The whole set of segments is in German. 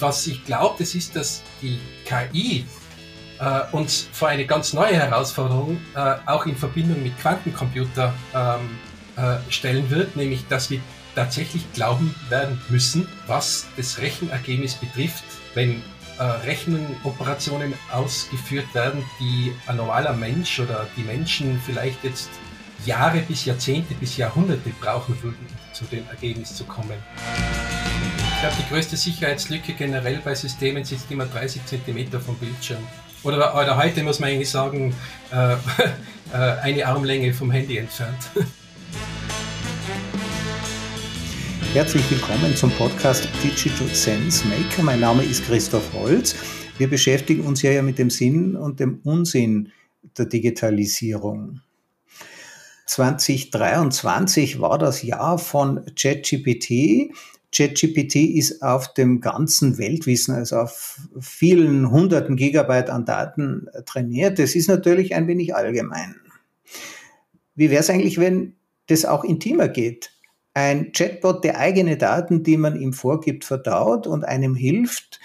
Was ich glaube, das ist, dass die KI äh, uns vor eine ganz neue Herausforderung äh, auch in Verbindung mit Quantencomputer ähm, äh, stellen wird, nämlich dass wir tatsächlich glauben werden müssen, was das Rechenergebnis betrifft, wenn äh, Rechenoperationen ausgeführt werden, die ein normaler Mensch oder die Menschen vielleicht jetzt Jahre bis Jahrzehnte bis Jahrhunderte brauchen würden, zu dem Ergebnis zu kommen. Ich glaube, die größte Sicherheitslücke generell bei Systemen sitzt immer 30 cm vom Bildschirm. Oder, oder heute muss man eigentlich sagen, äh, äh, eine Armlänge vom Handy entfernt. Herzlich willkommen zum Podcast Digital Sense Maker. Mein Name ist Christoph Holz. Wir beschäftigen uns ja mit dem Sinn und dem Unsinn der Digitalisierung. 2023 war das Jahr von ChatGPT. ChatGPT ist auf dem ganzen Weltwissen, also auf vielen hunderten Gigabyte an Daten trainiert. Das ist natürlich ein wenig allgemein. Wie wäre es eigentlich, wenn das auch intimer geht? Ein Chatbot, der eigene Daten, die man ihm vorgibt, verdaut und einem hilft,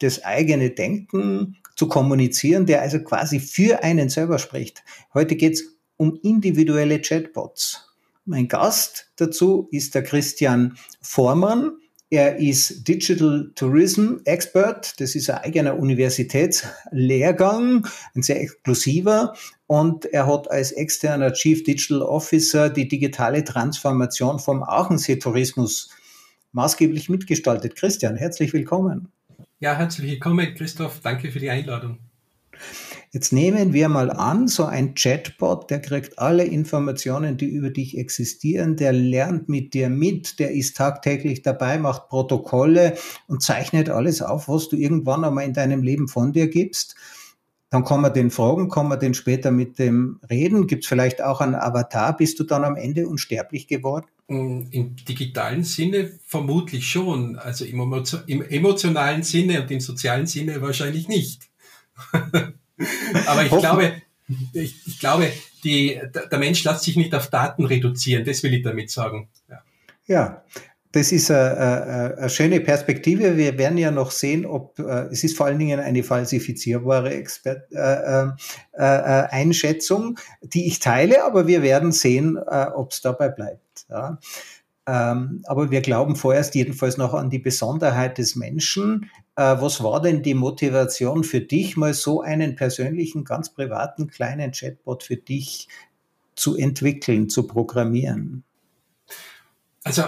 das eigene Denken zu kommunizieren, der also quasi für einen selber spricht. Heute geht es um individuelle Chatbots. Mein Gast dazu ist der Christian Vormann. Er ist Digital Tourism Expert. Das ist ein eigener Universitätslehrgang, ein sehr exklusiver. Und er hat als externer Chief Digital Officer die digitale Transformation vom Aachensee-Tourismus maßgeblich mitgestaltet. Christian, herzlich willkommen. Ja, herzlich willkommen, Christoph. Danke für die Einladung. Jetzt nehmen wir mal an, so ein Chatbot, der kriegt alle Informationen, die über dich existieren, der lernt mit dir mit, der ist tagtäglich dabei, macht Protokolle und zeichnet alles auf, was du irgendwann einmal in deinem Leben von dir gibst. Dann kann man den fragen, kann man den später mit dem reden? Gibt es vielleicht auch einen Avatar? Bist du dann am Ende unsterblich geworden? Mm, Im digitalen Sinne vermutlich schon. Also im, emotionalen Sinne und im sozialen Sinne wahrscheinlich nicht. Aber ich glaube, ich, ich, glaube, die, der Mensch lässt sich nicht auf Daten reduzieren. Das will ich damit sagen. Ja, ja das ist eine, eine, schöne Perspektive. Wir werden ja noch sehen, ob äh, es ist vor allen Dingen eine falsifizierbare Expert, äh, äh, äh Einschätzung, die ich teile, aber wir werden sehen, äh, ob es dabei bleibt. Ja. Ähm, aber wir glauben vorerst jedenfalls noch an die Besonderheit des Menschen. Äh, was war denn die Motivation für dich, mal so einen persönlichen, ganz privaten kleinen Chatbot für dich zu entwickeln, zu programmieren? Also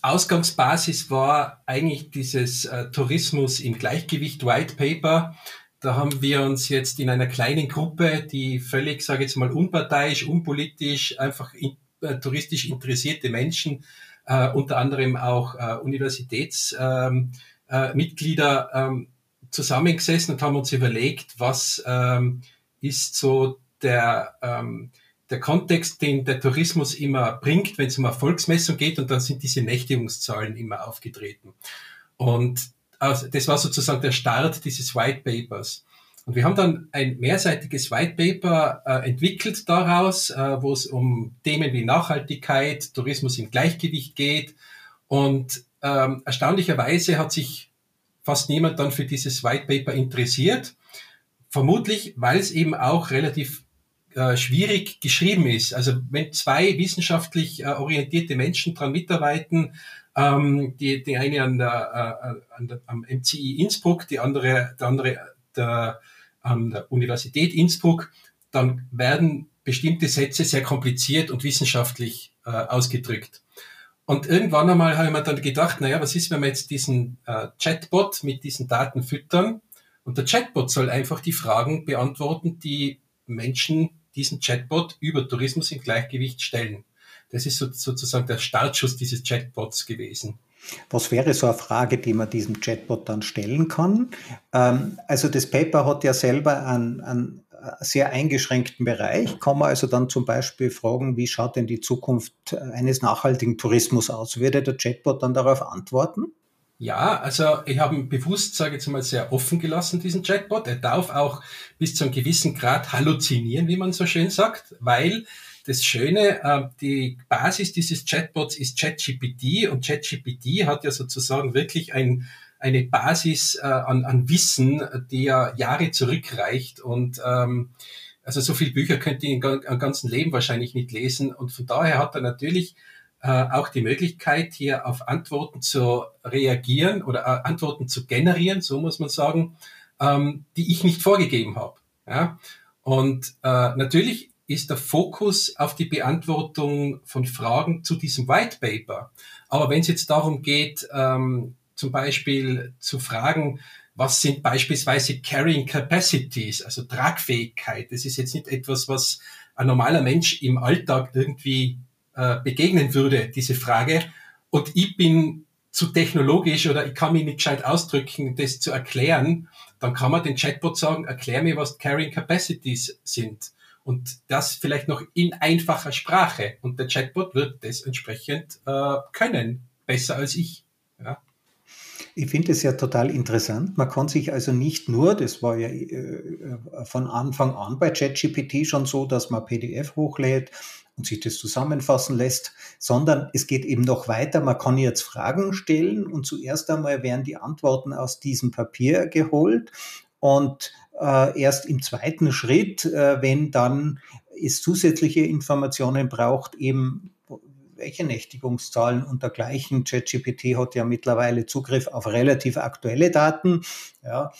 Ausgangsbasis war eigentlich dieses äh, Tourismus im Gleichgewicht White Paper. Da haben wir uns jetzt in einer kleinen Gruppe, die völlig, sage ich jetzt mal, unparteiisch, unpolitisch, einfach in, äh, touristisch interessierte Menschen äh, unter anderem auch äh, Universitätsmitglieder ähm, äh, ähm, zusammengesessen und haben uns überlegt, was ähm, ist so der, ähm, der Kontext, den der Tourismus immer bringt, wenn es um Erfolgsmessung geht, und dann sind diese Nächtigungszahlen immer aufgetreten. Und also das war sozusagen der Start dieses White Papers. Und wir haben dann ein mehrseitiges White Paper äh, entwickelt daraus, äh, wo es um Themen wie Nachhaltigkeit, Tourismus im Gleichgewicht geht. Und ähm, erstaunlicherweise hat sich fast niemand dann für dieses White Paper interessiert. Vermutlich, weil es eben auch relativ äh, schwierig geschrieben ist. Also wenn zwei wissenschaftlich äh, orientierte Menschen dran mitarbeiten, ähm, die, die eine an der, äh, an der, am MCI Innsbruck, die andere, der andere der, an der Universität Innsbruck, dann werden bestimmte Sätze sehr kompliziert und wissenschaftlich äh, ausgedrückt. Und irgendwann einmal habe ich mir dann gedacht, naja, was ist, wenn wir jetzt diesen äh, Chatbot mit diesen Daten füttern? Und der Chatbot soll einfach die Fragen beantworten, die Menschen diesen Chatbot über Tourismus im Gleichgewicht stellen. Das ist so, sozusagen der Startschuss dieses Chatbots gewesen. Was wäre so eine Frage, die man diesem Chatbot dann stellen kann? Ähm, also das Paper hat ja selber einen, einen sehr eingeschränkten Bereich. Kann man also dann zum Beispiel fragen, wie schaut denn die Zukunft eines nachhaltigen Tourismus aus? Würde der Chatbot dann darauf antworten? Ja, also ich habe ihn bewusst, sage ich jetzt mal, sehr offen gelassen, diesen Chatbot. Er darf auch bis zu einem gewissen Grad halluzinieren, wie man so schön sagt, weil das Schöne, äh, die Basis dieses Chatbots ist ChatGPT und ChatGPT hat ja sozusagen wirklich ein eine Basis äh, an, an Wissen, die ja Jahre zurückreicht und ähm, also so viele Bücher könnte ich im ganzen Leben wahrscheinlich nicht lesen und von daher hat er natürlich äh, auch die Möglichkeit, hier auf Antworten zu reagieren oder äh, Antworten zu generieren, so muss man sagen, ähm, die ich nicht vorgegeben habe. Ja? Und äh, natürlich ist der Fokus auf die Beantwortung von Fragen zu diesem White Paper. Aber wenn es jetzt darum geht, ähm, zum Beispiel zu fragen, was sind beispielsweise Carrying Capacities, also Tragfähigkeit. Das ist jetzt nicht etwas, was ein normaler Mensch im Alltag irgendwie äh, begegnen würde, diese Frage. Und ich bin zu technologisch oder ich kann mich nicht gescheit ausdrücken, das zu erklären, dann kann man den Chatbot sagen, erklär mir, was Carrying Capacities sind. Und das vielleicht noch in einfacher Sprache. Und der Chatbot wird das entsprechend äh, können, besser als ich. Ich finde es ja total interessant. Man kann sich also nicht nur, das war ja äh, von Anfang an bei ChatGPT schon so, dass man PDF hochlädt und sich das zusammenfassen lässt, sondern es geht eben noch weiter. Man kann jetzt Fragen stellen und zuerst einmal werden die Antworten aus diesem Papier geholt und äh, erst im zweiten Schritt, äh, wenn dann es zusätzliche Informationen braucht, eben Nächtigungszahlen und dergleichen. ChatGPT hat ja mittlerweile Zugriff auf relativ aktuelle Daten, ja,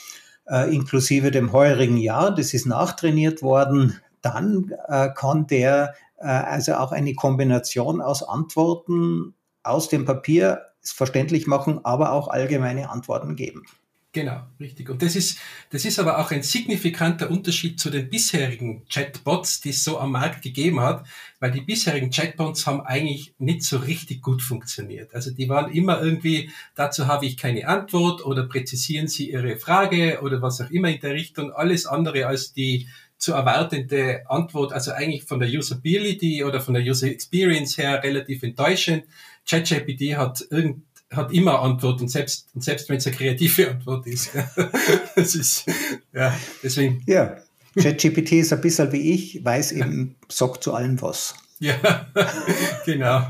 äh, inklusive dem heurigen Jahr. Das ist nachtrainiert worden. Dann äh, kann der äh, also auch eine Kombination aus Antworten aus dem Papier verständlich machen, aber auch allgemeine Antworten geben. Genau, richtig. Und das ist, das ist aber auch ein signifikanter Unterschied zu den bisherigen Chatbots, die es so am Markt gegeben hat, weil die bisherigen Chatbots haben eigentlich nicht so richtig gut funktioniert. Also die waren immer irgendwie, dazu habe ich keine Antwort oder präzisieren Sie Ihre Frage oder was auch immer in der Richtung, alles andere als die zu erwartende Antwort, also eigentlich von der Usability oder von der User Experience her relativ enttäuschend. ChatGPT hat irgend hat immer Antwort und selbst, und selbst wenn es eine kreative Antwort ist. das ist, ja, deswegen. Ja, ChatGPT ist ein bisschen wie ich, weiß eben, sagt zu allem was. Ja, genau.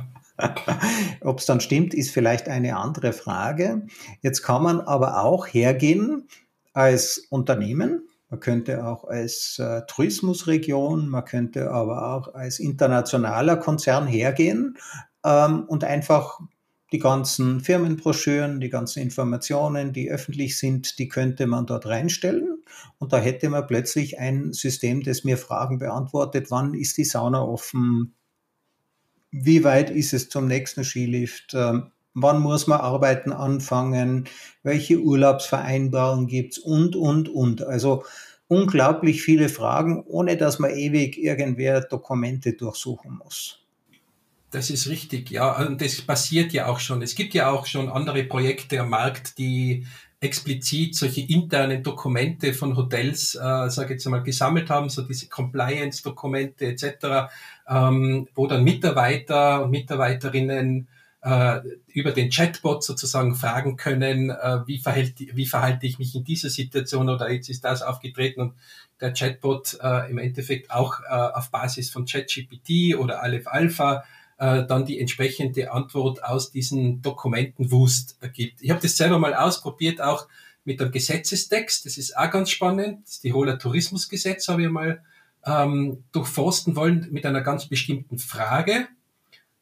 Ob es dann stimmt, ist vielleicht eine andere Frage. Jetzt kann man aber auch hergehen als Unternehmen. Man könnte auch als äh, Tourismusregion, man könnte aber auch als internationaler Konzern hergehen ähm, und einfach die ganzen Firmenbroschüren, die ganzen Informationen, die öffentlich sind, die könnte man dort reinstellen. Und da hätte man plötzlich ein System, das mir Fragen beantwortet, wann ist die Sauna offen, wie weit ist es zum nächsten Skilift, ähm, wann muss man arbeiten anfangen, welche Urlaubsvereinbarungen gibt's und, und, und. Also unglaublich viele Fragen, ohne dass man ewig irgendwer Dokumente durchsuchen muss. Das ist richtig, ja. Und das passiert ja auch schon. Es gibt ja auch schon andere Projekte am Markt, die explizit solche internen Dokumente von Hotels, äh, sage jetzt einmal, gesammelt haben, so diese Compliance-Dokumente etc., ähm, wo dann Mitarbeiter und Mitarbeiterinnen äh, über den Chatbot sozusagen fragen können, äh, wie, verhält, wie verhalte ich mich in dieser Situation oder jetzt ist das aufgetreten und der Chatbot äh, im Endeffekt auch äh, auf Basis von ChatGPT oder Aleph Alpha äh, dann die entsprechende Antwort aus diesen Dokumenten Wust ergibt. Ich habe das selber mal ausprobiert, auch mit dem Gesetzestext. Das ist auch ganz spannend. Das Tiroler Tourismusgesetz habe ich mal ähm, durchforsten wollen mit einer ganz bestimmten Frage.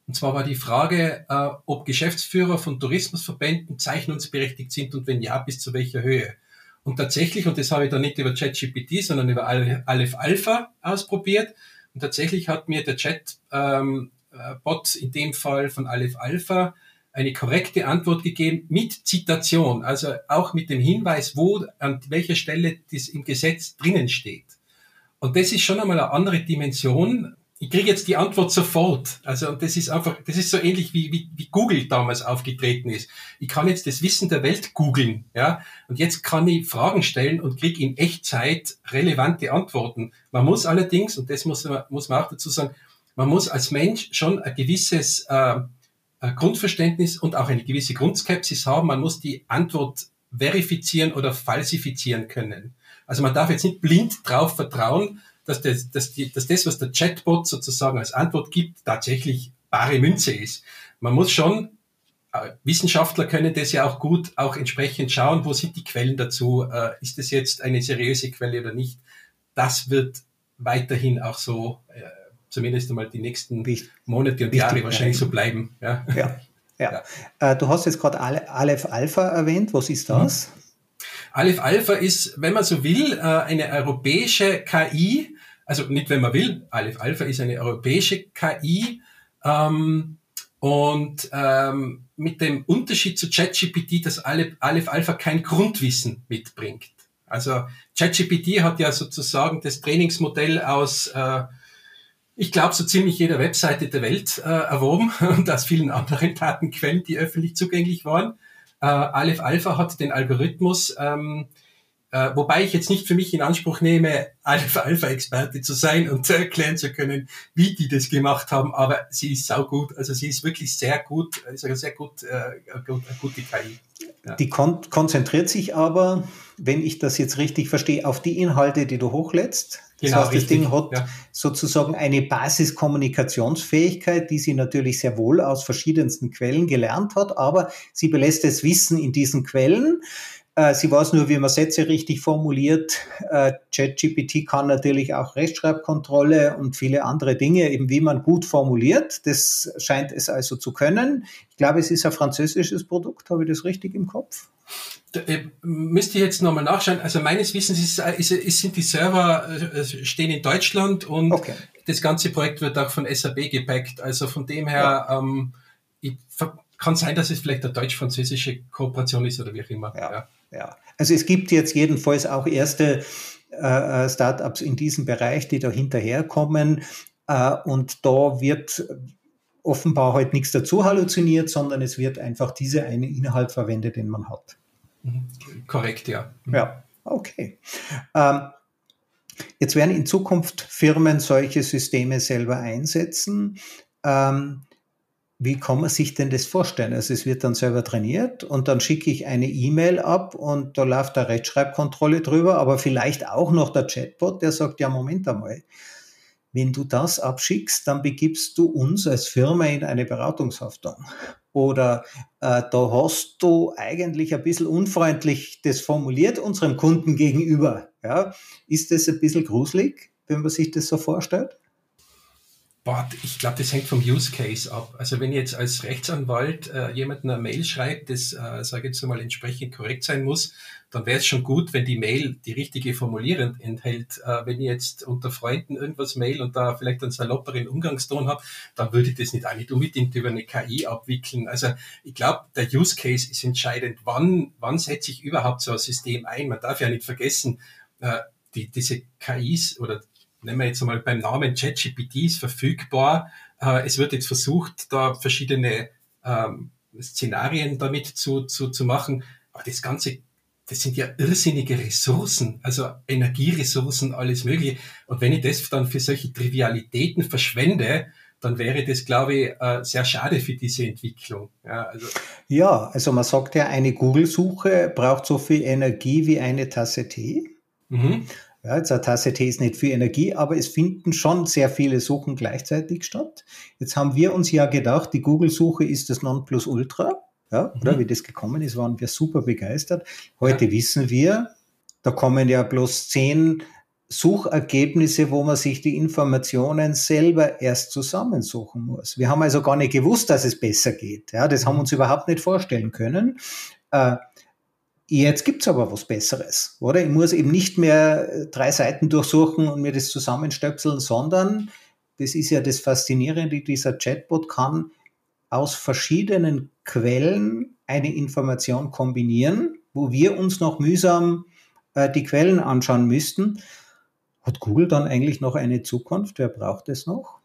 Und zwar war die Frage, äh, ob Geschäftsführer von Tourismusverbänden zeichnungsberechtigt sind und wenn ja, bis zu welcher Höhe. Und tatsächlich, und das habe ich dann nicht über ChatGPT, sondern über Aleph Alpha ausprobiert. Und tatsächlich hat mir der Chat ähm, äh, Bot in dem Fall von Aleph Alpha eine korrekte Antwort gegeben mit Zitation, also auch mit dem Hinweis, wo, an welcher Stelle das im Gesetz drinnen steht. Und das ist schon einmal eine andere Dimension. Ich kriege jetzt die Antwort sofort. Also das ist einfach, das ist so ähnlich wie, wie, wie Google damals aufgetreten ist. Ich kann jetzt das Wissen der Welt googeln, ja, und jetzt kann ich Fragen stellen und kriege in Echtzeit relevante Antworten. Man muss allerdings, und das muss muss man auch dazu sagen, man muss als Mensch schon ein gewisses äh, Grundverständnis und auch eine gewisse Grundskepsis haben. Man muss die Antwort verifizieren oder falsifizieren können. Also man darf jetzt nicht blind drauf vertrauen, dass das, dass, die, dass das, was der Chatbot sozusagen als Antwort gibt, tatsächlich bare Münze ist. Man muss schon Wissenschaftler können das ja auch gut auch entsprechend schauen, wo sind die Quellen dazu, äh, ist das jetzt eine seriöse Quelle oder nicht. Das wird weiterhin auch so, äh, zumindest einmal die nächsten Monate und Jahre wahrscheinlich so bleiben. Ja. ja. Ja. ja. Äh, du hast jetzt gerade Aleph Alpha erwähnt. Was ist das? Mhm. Aleph Alpha ist, wenn man so will, äh, eine europäische KI. Also nicht, wenn man will. Aleph Alpha ist eine europäische KI. Ähm, und ähm, mit dem Unterschied zu ChatGPT, dass Aleph, Aleph Alpha kein Grundwissen mitbringt. Also ChatGPT hat ja sozusagen das Trainingsmodell aus äh, ich glaube, so ziemlich jeder Webseite der Welt äh, erworben und aus vielen anderen Datenquellen, die öffentlich zugänglich waren. Äh, Aleph Alpha hat den Algorithmus, ähm, äh, wobei ich jetzt nicht für mich in Anspruch nehme, Aleph Alpha Experte zu sein und erklären zu können, wie die das gemacht haben, aber sie ist sau gut. Also sie ist wirklich sehr gut, ist eine sehr gut, äh, eine gute KI. Ja. Die kon konzentriert sich aber, wenn ich das jetzt richtig verstehe, auf die Inhalte, die du hochlädst. Genau, das heißt, das Ding hat ja. sozusagen eine Basiskommunikationsfähigkeit, die sie natürlich sehr wohl aus verschiedensten Quellen gelernt hat, aber sie belässt das Wissen in diesen Quellen. Äh, sie weiß nur, wie man Sätze richtig formuliert. Äh, ChatGPT kann natürlich auch Rechtschreibkontrolle und viele andere Dinge, eben wie man gut formuliert. Das scheint es also zu können. Ich glaube, es ist ein französisches Produkt. Habe ich das richtig im Kopf? Da, äh, müsste ich jetzt nochmal nachschauen. Also meines Wissens ist, ist, ist, sind die Server stehen in Deutschland und okay. das ganze Projekt wird auch von SAP gepackt. Also von dem her, ja. ähm, ich, kann sein, dass es vielleicht eine deutsch-französische Kooperation ist oder wie auch immer. Ja. ja. Ja, also es gibt jetzt jedenfalls auch erste äh, äh, Startups in diesem Bereich, die da hinterherkommen. Äh, und da wird offenbar halt nichts dazu halluziniert, sondern es wird einfach dieser eine Inhalt verwendet, den man hat. Mhm. Korrekt, ja. Mhm. Ja, okay. Ähm, jetzt werden in Zukunft Firmen solche Systeme selber einsetzen. Ähm, wie kann man sich denn das vorstellen? Also es wird dann selber trainiert und dann schicke ich eine E-Mail ab und da läuft der Rechtschreibkontrolle drüber, aber vielleicht auch noch der Chatbot, der sagt, ja, Moment einmal, wenn du das abschickst, dann begibst du uns als Firma in eine Beratungshaftung. Oder äh, da hast du eigentlich ein bisschen unfreundlich das formuliert unserem Kunden gegenüber. Ja? Ist das ein bisschen gruselig, wenn man sich das so vorstellt? Boah, ich glaube, das hängt vom Use Case ab. Also wenn jetzt als Rechtsanwalt äh, jemanden eine Mail schreibt, das, äh, sage ich jetzt mal, entsprechend korrekt sein muss, dann wäre es schon gut, wenn die Mail die richtige Formulierung enthält. Äh, wenn ich jetzt unter Freunden irgendwas mail und da vielleicht einen salopperen Umgangston habe, dann würde ich das nicht auch nicht unbedingt über eine KI abwickeln. Also ich glaube, der Use Case ist entscheidend. Wann, wann setze ich überhaupt so ein System ein? Man darf ja nicht vergessen, äh, die, diese KIs oder nehmen wir jetzt mal beim Namen ChatGPT ist verfügbar. Äh, es wird jetzt versucht, da verschiedene ähm, Szenarien damit zu, zu, zu machen. Aber das Ganze, das sind ja irrsinnige Ressourcen, also Energieressourcen, alles Mögliche. Und wenn ich das dann für solche Trivialitäten verschwende, dann wäre das, glaube ich, äh, sehr schade für diese Entwicklung. Ja also, ja, also man sagt ja, eine Google-Suche braucht so viel Energie wie eine Tasse Tee. Mhm. Ja, jetzt eine Tasse Tee ist nicht viel Energie, aber es finden schon sehr viele Suchen gleichzeitig statt. Jetzt haben wir uns ja gedacht, die Google-Suche ist das Nonplusultra. Ja, mhm. oder wie das gekommen ist, waren wir super begeistert. Heute ja. wissen wir, da kommen ja bloß zehn Suchergebnisse, wo man sich die Informationen selber erst zusammensuchen muss. Wir haben also gar nicht gewusst, dass es besser geht. Ja, das haben wir mhm. uns überhaupt nicht vorstellen können. Äh, Jetzt gibt's aber was Besseres, oder? Ich muss eben nicht mehr äh, drei Seiten durchsuchen und mir das zusammenstöpseln, sondern das ist ja das Faszinierende, dieser Chatbot kann aus verschiedenen Quellen eine Information kombinieren, wo wir uns noch mühsam äh, die Quellen anschauen müssten. Hat Google dann eigentlich noch eine Zukunft? Wer braucht es noch?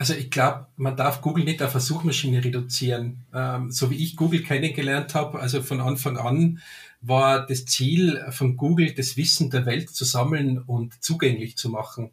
Also ich glaube, man darf Google nicht auf eine Suchmaschine reduzieren. Ähm, so wie ich Google kennengelernt habe, also von Anfang an war das Ziel von Google, das Wissen der Welt zu sammeln und zugänglich zu machen.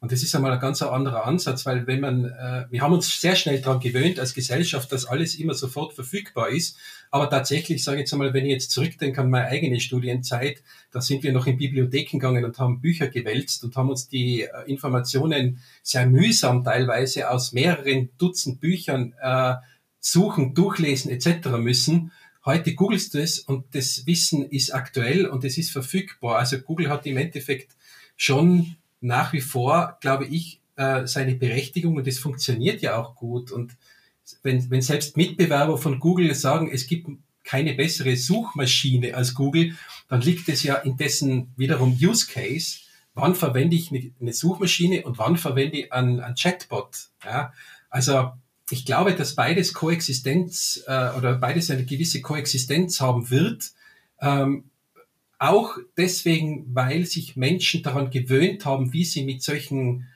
Und das ist einmal ein ganz anderer Ansatz, weil wenn man, äh, wir haben uns sehr schnell daran gewöhnt als Gesellschaft, dass alles immer sofort verfügbar ist. Aber tatsächlich, sage ich jetzt einmal, wenn ich jetzt zurückdenke an meine eigene Studienzeit, da sind wir noch in Bibliotheken gegangen und haben Bücher gewälzt und haben uns die äh, Informationen sehr mühsam teilweise aus mehreren Dutzend Büchern äh, suchen, durchlesen etc. müssen. Heute googelst du es und das Wissen ist aktuell und es ist verfügbar. Also Google hat im Endeffekt schon nach wie vor, glaube ich, äh, seine Berechtigung und es funktioniert ja auch gut. Und wenn, wenn selbst Mitbewerber von Google sagen, es gibt keine bessere Suchmaschine als Google, dann liegt es ja in dessen wiederum Use Case. Wann verwende ich eine Suchmaschine und wann verwende ich einen, einen Chatbot? Ja, also ich glaube, dass beides Koexistenz äh, oder beides eine gewisse Koexistenz haben wird. Ähm, auch deswegen, weil sich Menschen daran gewöhnt haben, wie sie mit solchen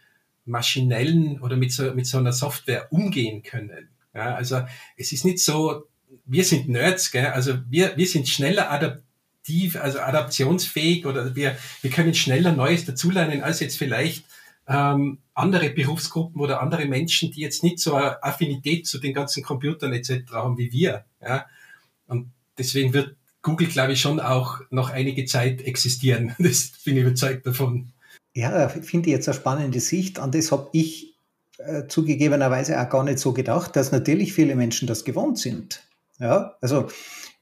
maschinellen oder mit so, mit so einer Software umgehen können. Ja, also es ist nicht so, wir sind Nerds, gell? also wir, wir sind schneller adaptiv, also adaptionsfähig oder wir, wir können schneller Neues dazulernen als jetzt vielleicht ähm, andere Berufsgruppen oder andere Menschen, die jetzt nicht so eine Affinität zu den ganzen Computern etc. haben wie wir. Ja? Und deswegen wird Google, glaube ich, schon auch noch einige Zeit existieren. Das bin ich überzeugt davon. Ja, finde ich jetzt eine spannende Sicht. An das habe ich äh, zugegebenerweise auch gar nicht so gedacht, dass natürlich viele Menschen das gewohnt sind. Ja, also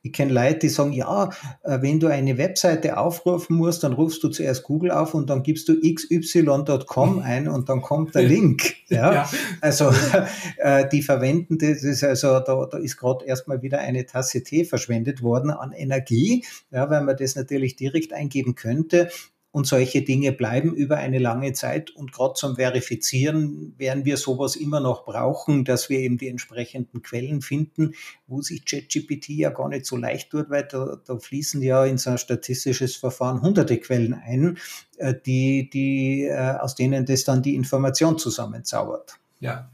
ich kenne Leute, die sagen, ja, äh, wenn du eine Webseite aufrufen musst, dann rufst du zuerst Google auf und dann gibst du xy.com ein und dann kommt der Link. Ja, ja. also äh, die verwenden das, ist also da, da ist gerade erstmal wieder eine Tasse Tee verschwendet worden an Energie, ja, weil man das natürlich direkt eingeben könnte und solche Dinge bleiben über eine lange Zeit. Und gerade zum Verifizieren werden wir sowas immer noch brauchen, dass wir eben die entsprechenden Quellen finden, wo sich ChatGPT ja gar nicht so leicht tut, weil da, da fließen ja in so ein statistisches Verfahren hunderte Quellen ein, äh, die, die, äh, aus denen das dann die Information zusammenzaubert. Ja,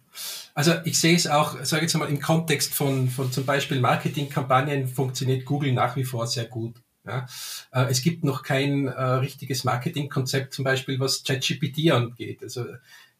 also ich sehe es auch, sage ich jetzt mal, im Kontext von, von zum Beispiel Marketingkampagnen funktioniert Google nach wie vor sehr gut. Ja. Äh, es gibt noch kein äh, richtiges Marketingkonzept, zum Beispiel was ChatGPT angeht. Also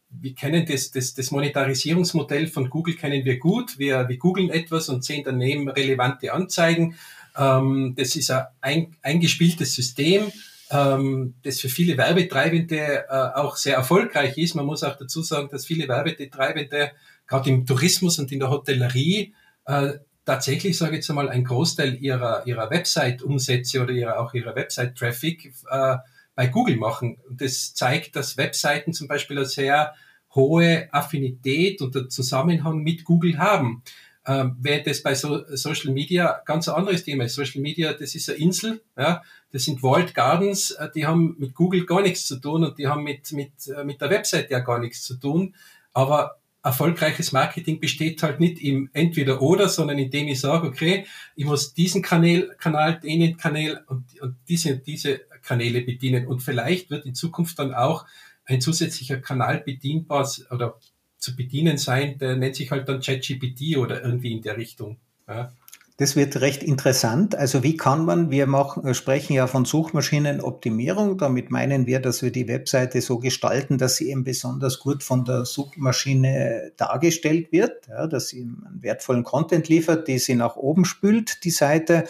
wir kennen das, das, das Monetarisierungsmodell von Google kennen wir gut. Wir, wir googeln etwas und sehen daneben relevante Anzeigen. Ähm, das ist ein eingespieltes System, ähm, das für viele Werbetreibende äh, auch sehr erfolgreich ist. Man muss auch dazu sagen, dass viele Werbetreibende gerade im Tourismus und in der Hotellerie äh, tatsächlich, sage ich jetzt einmal, ein Großteil ihrer, ihrer Website-Umsätze oder ihrer, auch ihrer Website-Traffic äh, bei Google machen. Und das zeigt, dass Webseiten zum Beispiel eine sehr hohe Affinität und der Zusammenhang mit Google haben. Ähm, während das bei so Social Media ganz ein anderes Thema ist. Social Media, das ist eine Insel, ja, das sind Walled Gardens, äh, die haben mit Google gar nichts zu tun und die haben mit, mit, äh, mit der Website ja gar nichts zu tun. Aber erfolgreiches Marketing besteht halt nicht im Entweder-Oder, sondern indem ich sage, okay, ich muss diesen Kanal, Kanal, den Kanal und, und diese, diese Kanäle bedienen. Und vielleicht wird in Zukunft dann auch ein zusätzlicher Kanal bedienbar oder zu bedienen sein, der nennt sich halt dann ChatGPT oder irgendwie in der Richtung. Ja. Das wird recht interessant. Also wie kann man, wir machen, sprechen ja von Suchmaschinenoptimierung. Damit meinen wir, dass wir die Webseite so gestalten, dass sie eben besonders gut von der Suchmaschine dargestellt wird, ja, dass sie einen wertvollen Content liefert, die sie nach oben spült, die Seite.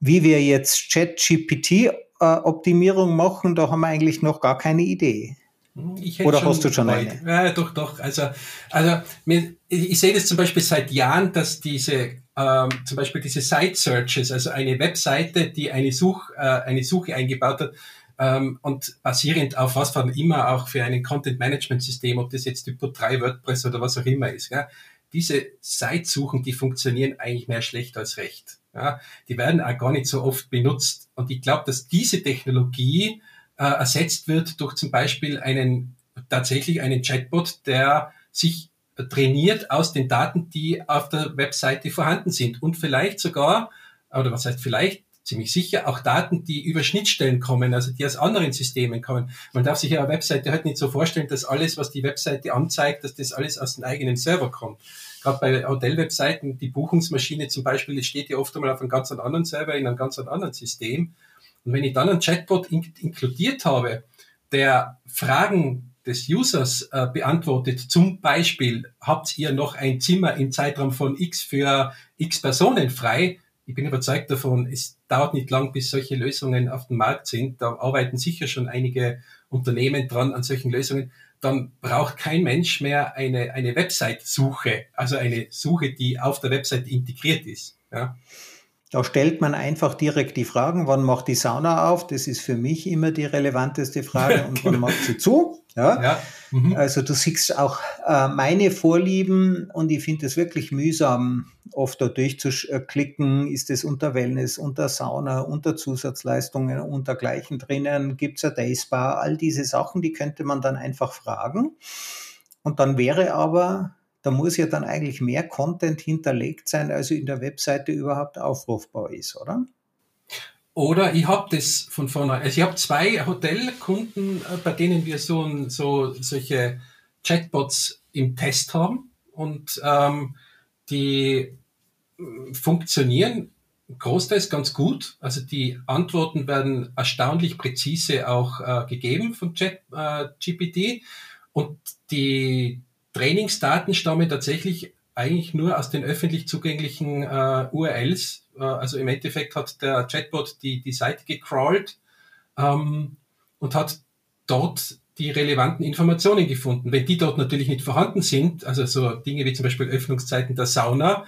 Wie wir jetzt Chat-GPT-Optimierung machen, da haben wir eigentlich noch gar keine Idee. Oder hast du schon eine? Ja, doch, doch. Also, also ich, ich sehe das zum Beispiel seit Jahren, dass diese ähm, zum Beispiel diese Site Searches, also eine Webseite, die eine, Such, äh, eine Suche eingebaut hat ähm, und basierend auf was von immer auch für ein Content Management System, ob das jetzt Typo 3 WordPress oder was auch immer ist, ja, diese Site-Suchen, die funktionieren eigentlich mehr schlecht als recht. Ja, die werden auch gar nicht so oft benutzt. Und ich glaube, dass diese Technologie äh, ersetzt wird durch zum Beispiel einen tatsächlich einen Chatbot, der sich trainiert aus den Daten, die auf der Webseite vorhanden sind und vielleicht sogar, oder was heißt vielleicht, ziemlich sicher auch Daten, die über Schnittstellen kommen, also die aus anderen Systemen kommen. Man darf sich ja eine Webseite halt nicht so vorstellen, dass alles, was die Webseite anzeigt, dass das alles aus dem eigenen Server kommt. Gerade bei Hotelwebseiten, die Buchungsmaschine zum Beispiel, das steht ja oft einmal auf einem ganz anderen Server in einem ganz anderen System. Und wenn ich dann einen Chatbot in inkludiert habe, der Fragen des Users äh, beantwortet. Zum Beispiel, habt ihr noch ein Zimmer im Zeitraum von X für X Personen frei? ich bin überzeugt davon, es dauert nicht lang, bis solche Lösungen auf dem Markt sind. Da arbeiten sicher schon einige Unternehmen dran an solchen Lösungen. Dann braucht kein Mensch mehr eine, eine Website-Suche, also eine Suche, die auf der Website integriert ist. Ja. Da stellt man einfach direkt die Fragen, wann macht die Sauna auf? Das ist für mich immer die relevanteste Frage und wann macht sie zu? Ja. ja. Mhm. Also du siehst auch äh, meine Vorlieben und ich finde es wirklich mühsam, oft da durchzuklicken. Ist es unter Wellness, unter Sauna, unter Zusatzleistungen, unter gleichen drinnen? Gibt es ein Dayspa? All diese Sachen, die könnte man dann einfach fragen. Und dann wäre aber da muss ja dann eigentlich mehr Content hinterlegt sein, als in der Webseite überhaupt aufrufbar ist, oder? Oder ich habe das von vornherein. Also ich habe zwei Hotelkunden, äh, bei denen wir so, so solche Chatbots im Test haben und ähm, die äh, funktionieren großteils ganz gut. Also die Antworten werden erstaunlich präzise auch äh, gegeben von ChatGPT äh, und die Trainingsdaten stammen tatsächlich eigentlich nur aus den öffentlich zugänglichen äh, URLs. Äh, also im Endeffekt hat der Chatbot die, die Seite gecrawlt ähm, und hat dort die relevanten Informationen gefunden. Wenn die dort natürlich nicht vorhanden sind, also so Dinge wie zum Beispiel Öffnungszeiten der Sauna,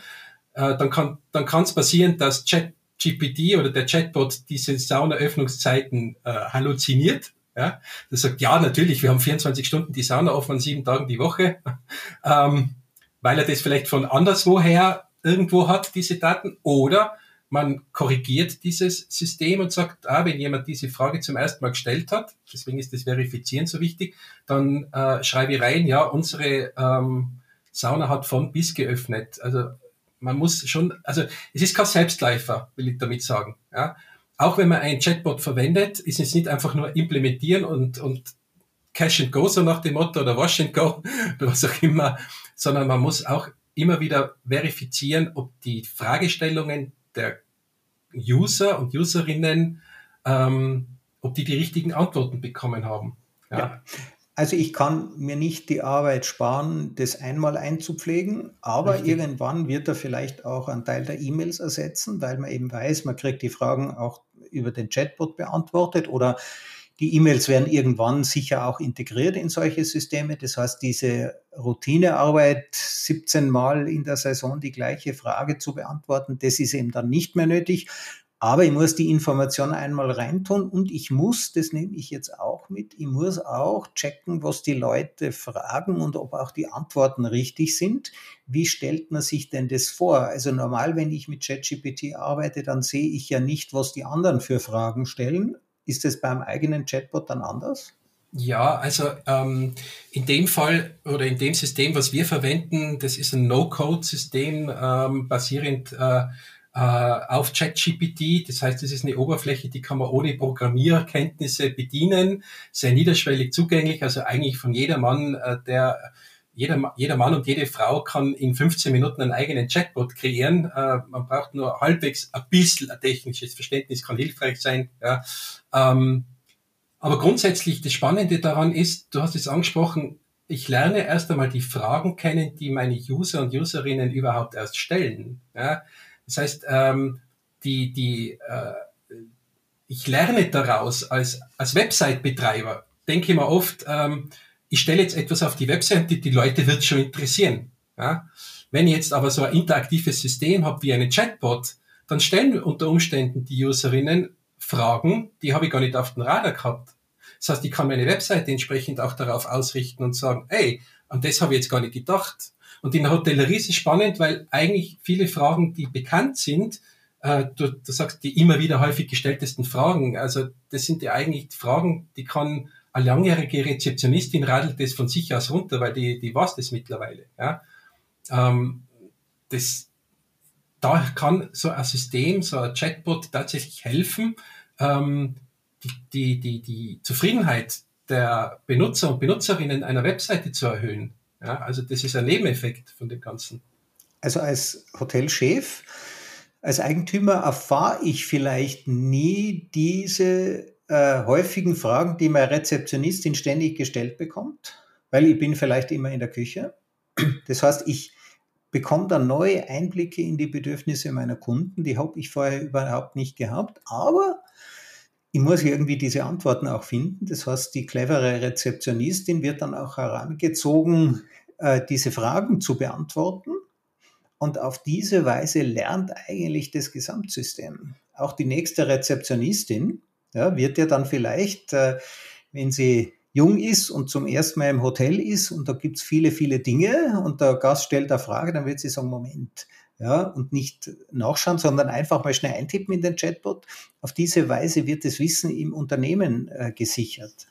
äh, dann kann dann kann es passieren, dass ChatGPT oder der Chatbot diese Sauna-Öffnungszeiten äh, halluziniert ja, das sagt, ja, natürlich, wir haben 24 Stunden die Sauna offen sieben Tagen die Woche, ähm, weil er das vielleicht von anderswoher irgendwo hat, diese Daten, oder man korrigiert dieses System und sagt, ah, wenn jemand diese Frage zum ersten Mal gestellt hat, deswegen ist das Verifizieren so wichtig, dann äh, schreibe ich rein, ja, unsere ähm, Sauna hat von bis geöffnet. Also man muss schon, also es ist kein Selbstläufer, will ich damit sagen. Ja? auch wenn man einen Chatbot verwendet, ist es nicht einfach nur implementieren und, und Cash and Go, so nach dem Motto, oder Wash and Go, oder was auch immer, sondern man muss auch immer wieder verifizieren, ob die Fragestellungen der User und Userinnen, ähm, ob die die richtigen Antworten bekommen haben. Ja. ja. Also ich kann mir nicht die Arbeit sparen, das einmal einzupflegen, aber Richtig. irgendwann wird er vielleicht auch einen Teil der E-Mails ersetzen, weil man eben weiß, man kriegt die Fragen auch über den Chatbot beantwortet oder die E-Mails werden irgendwann sicher auch integriert in solche Systeme. Das heißt, diese Routinearbeit, 17 Mal in der Saison die gleiche Frage zu beantworten, das ist eben dann nicht mehr nötig. Aber ich muss die Information einmal reintun und ich muss, das nehme ich jetzt auch mit, ich muss auch checken, was die Leute fragen und ob auch die Antworten richtig sind. Wie stellt man sich denn das vor? Also normal, wenn ich mit ChatGPT arbeite, dann sehe ich ja nicht, was die anderen für Fragen stellen. Ist das beim eigenen Chatbot dann anders? Ja, also ähm, in dem Fall oder in dem System, was wir verwenden, das ist ein No-Code-System ähm, basierend äh, äh, auf ChatGPT. Das heißt, es ist eine Oberfläche, die kann man ohne Programmierkenntnisse bedienen, sehr niederschwellig zugänglich, also eigentlich von jedermann, äh, der jeder, jeder Mann und jede Frau kann in 15 Minuten einen eigenen Chatbot kreieren. Äh, man braucht nur halbwegs ein bisschen ein technisches Verständnis, kann hilfreich sein. Ja. Ähm, aber grundsätzlich das Spannende daran ist, du hast es angesprochen, ich lerne erst einmal die Fragen kennen, die meine User und Userinnen überhaupt erst stellen. Ja. Das heißt, ähm, die, die, äh, ich lerne daraus als, als Website-Betreiber, denke ich mir oft, ähm, ich stelle jetzt etwas auf die Website, die, Leute wird schon interessieren. Ja? Wenn ich jetzt aber so ein interaktives System habe wie eine Chatbot, dann stellen unter Umständen die Userinnen Fragen, die habe ich gar nicht auf dem Radar gehabt. Das heißt, ich kann meine Webseite entsprechend auch darauf ausrichten und sagen, ey, an das habe ich jetzt gar nicht gedacht. Und in der Hotellerie ist es spannend, weil eigentlich viele Fragen, die bekannt sind, äh, du, du sagst die immer wieder häufig gestelltesten Fragen. Also das sind ja eigentlich Fragen, die kann eine langjährige Rezeptionistin radelt das von sich aus runter, weil die, die weiß das mittlerweile. Ja? Ähm, das, da kann so ein System, so ein Chatbot tatsächlich helfen, ähm, die, die, die, die Zufriedenheit der Benutzer und Benutzerinnen einer Webseite zu erhöhen. Ja, also das ist ein Nebeneffekt von dem Ganzen. Also als Hotelchef, als Eigentümer erfahre ich vielleicht nie diese äh, häufigen Fragen, die meine Rezeptionistin ständig gestellt bekommt, weil ich bin vielleicht immer in der Küche. Das heißt, ich bekomme dann neue Einblicke in die Bedürfnisse meiner Kunden, die habe ich vorher überhaupt nicht gehabt, aber ich muss irgendwie diese Antworten auch finden. Das heißt, die clevere Rezeptionistin wird dann auch herangezogen, äh, diese Fragen zu beantworten. Und auf diese Weise lernt eigentlich das Gesamtsystem. Auch die nächste Rezeptionistin ja, wird ja dann vielleicht, äh, wenn sie jung ist und zum ersten Mal im Hotel ist und da gibt's viele, viele Dinge und der Gast stellt eine Frage, dann wird sie sagen, Moment, ja, und nicht nachschauen, sondern einfach mal schnell eintippen in den Chatbot. Auf diese Weise wird das Wissen im Unternehmen äh, gesichert.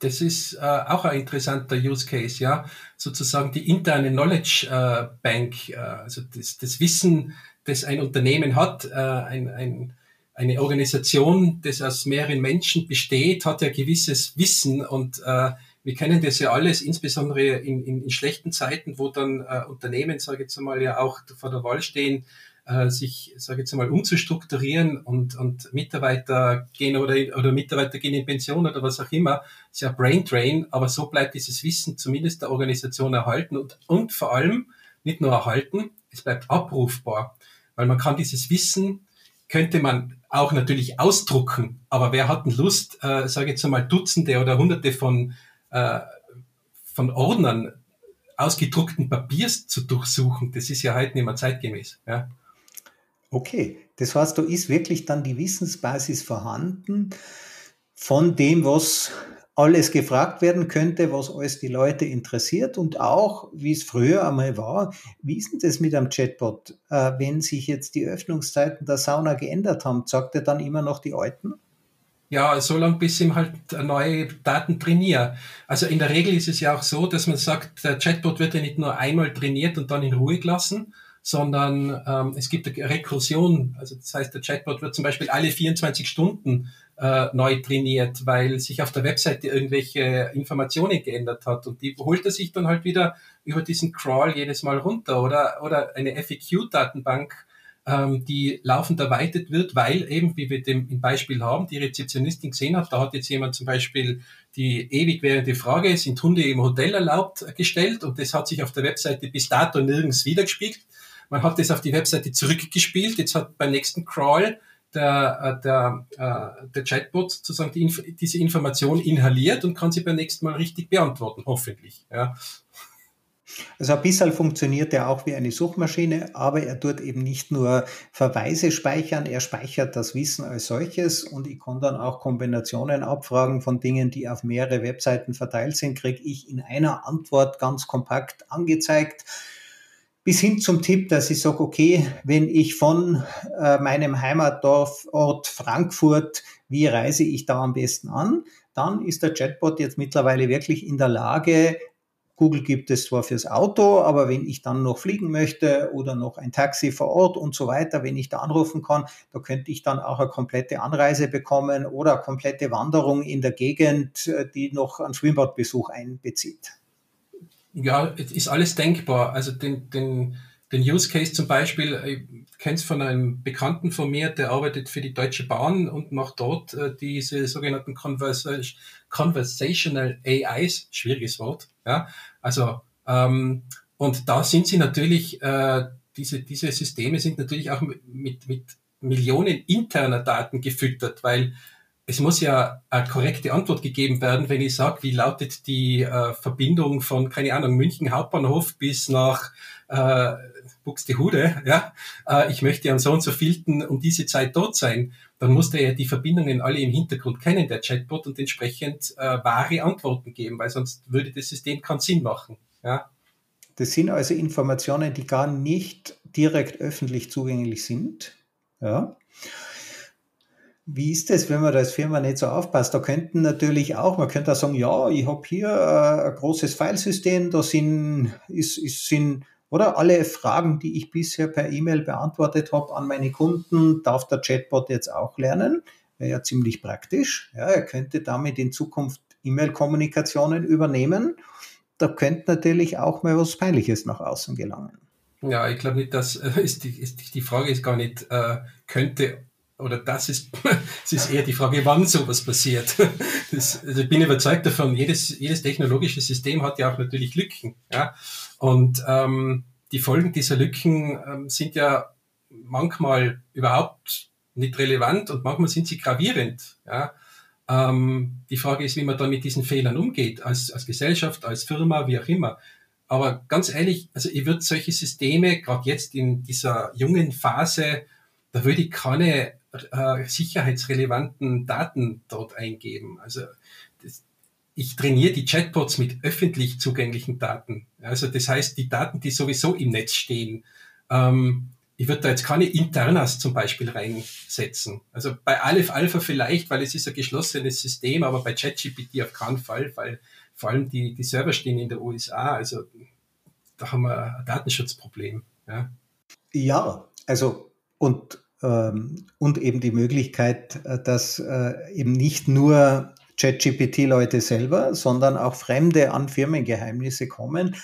Das ist äh, auch ein interessanter Use Case, ja. Sozusagen die interne Knowledge äh, Bank, äh, also das, das Wissen, das ein Unternehmen hat, äh, ein, ein, eine Organisation, das aus mehreren Menschen besteht, hat ja gewisses Wissen und äh, wir kennen das ja alles, insbesondere in, in, in schlechten Zeiten, wo dann äh, Unternehmen, sage ich jetzt mal, ja auch vor der Wahl stehen, äh, sich, sage ich jetzt mal, umzustrukturieren und, und Mitarbeiter gehen oder, oder Mitarbeiter gehen in Pension oder was auch immer. Ist ja Brain Drain, aber so bleibt dieses Wissen zumindest der Organisation erhalten und, und vor allem nicht nur erhalten, es bleibt abrufbar, weil man kann dieses Wissen könnte man auch natürlich ausdrucken, aber wer hat denn Lust, äh, sage ich jetzt mal, Dutzende oder Hunderte von äh, von Ordnern ausgedruckten Papiers zu durchsuchen, das ist ja heute nicht mehr zeitgemäß. Ja. Okay, das heißt, da ist wirklich dann die Wissensbasis vorhanden von dem, was alles gefragt werden könnte, was alles die Leute interessiert und auch, wie es früher einmal war, wie ist denn das mit einem Chatbot? Äh, wenn sich jetzt die Öffnungszeiten der Sauna geändert haben, sagt er dann immer noch die alten? Ja, so lange bis ich halt neue Daten trainiere. Also in der Regel ist es ja auch so, dass man sagt, der Chatbot wird ja nicht nur einmal trainiert und dann in Ruhe gelassen, sondern ähm, es gibt eine Rekursion. Also das heißt, der Chatbot wird zum Beispiel alle 24 Stunden äh, neu trainiert, weil sich auf der Webseite irgendwelche Informationen geändert hat. Und die holt er sich dann halt wieder über diesen Crawl jedes Mal runter. Oder oder eine FAQ-Datenbank ähm, die laufend erweitert wird, weil eben, wie wir dem im Beispiel haben, die Rezeptionistin gesehen hat, da hat jetzt jemand zum Beispiel die ewig währende Frage, sind Hunde im Hotel erlaubt, gestellt? Und das hat sich auf der Webseite bis dato nirgends wiedergespiegelt. Man hat das auf die Webseite zurückgespielt, jetzt hat beim nächsten Crawl der, äh, der, äh, der Chatbot sozusagen die, diese Information inhaliert und kann sie beim nächsten Mal richtig beantworten, hoffentlich. Ja. Also ein bisschen funktioniert er auch wie eine Suchmaschine, aber er tut eben nicht nur Verweise speichern, er speichert das Wissen als solches und ich kann dann auch Kombinationen abfragen von Dingen, die auf mehrere Webseiten verteilt sind, kriege ich in einer Antwort ganz kompakt angezeigt. Bis hin zum Tipp, dass ich sage, okay, wenn ich von äh, meinem Heimatdorfort Frankfurt, wie reise ich da am besten an? Dann ist der Chatbot jetzt mittlerweile wirklich in der Lage, Google gibt es zwar fürs Auto, aber wenn ich dann noch fliegen möchte oder noch ein Taxi vor Ort und so weiter, wenn ich da anrufen kann, da könnte ich dann auch eine komplette Anreise bekommen oder eine komplette Wanderung in der Gegend, äh, die noch einen Schwimmbadbesuch einbezieht. Ja, ist alles denkbar. Also den, den, den Use Case zum Beispiel, ich kenne es von einem Bekannten von mir, der arbeitet für die Deutsche Bahn und macht dort äh, diese sogenannten Convers Conversational AIs, schwieriges Wort, ja, also ähm, und da sind sie natürlich, äh, diese, diese Systeme sind natürlich auch mit, mit Millionen interner Daten gefüttert, weil es muss ja eine korrekte Antwort gegeben werden, wenn ich sage, wie lautet die äh, Verbindung von, keine Ahnung, München Hauptbahnhof bis nach äh, Buxtehude, ja, äh, ich möchte am so und so vielten um diese Zeit dort sein, dann muss der ja die Verbindungen alle im Hintergrund kennen, der Chatbot, und entsprechend äh, wahre Antworten geben, weil sonst würde das System keinen Sinn machen. Ja. Das sind also Informationen, die gar nicht direkt öffentlich zugänglich sind. Ja. Wie ist das, wenn man als Firma nicht so aufpasst? Da könnten natürlich auch, man könnte auch sagen, ja, ich habe hier äh, ein großes Filesystem, da sind, ist, ist, sind oder alle Fragen, die ich bisher per E-Mail beantwortet habe an meine Kunden, darf der Chatbot jetzt auch lernen. Wäre ja ziemlich praktisch. Ja, er könnte damit in Zukunft E-Mail-Kommunikationen übernehmen. Da könnte natürlich auch mal was Peinliches nach außen gelangen. Ja, ich glaube nicht, dass äh, ist die, ist die Frage ist gar nicht, äh, könnte oder das ist, es ist eher die Frage, wann sowas passiert. Das, also ich bin überzeugt davon, jedes, jedes technologische System hat ja auch natürlich Lücken. Ja? Und ähm, die Folgen dieser Lücken ähm, sind ja manchmal überhaupt nicht relevant und manchmal sind sie gravierend. Ja. Ähm, die Frage ist, wie man dann mit diesen Fehlern umgeht, als, als Gesellschaft, als Firma, wie auch immer. Aber ganz ehrlich, also ich würde solche Systeme, gerade jetzt in dieser jungen Phase, da würde ich keine äh, sicherheitsrelevanten Daten dort eingeben. Also das, ich trainiere die Chatbots mit öffentlich zugänglichen Daten. Also das heißt, die Daten, die sowieso im Netz stehen. Ähm, ich würde da jetzt keine Internas zum Beispiel reinsetzen. Also bei Aleph Alpha vielleicht, weil es ist ein geschlossenes System, aber bei ChatGPT auf keinen Fall, weil vor allem die, die Server stehen in der USA. Also da haben wir ein Datenschutzproblem. Ja, ja also und, und eben die Möglichkeit, äh, dass äh, eben nicht nur ChatGPT-Leute selber, sondern auch Fremde an Firmengeheimnisse kommen.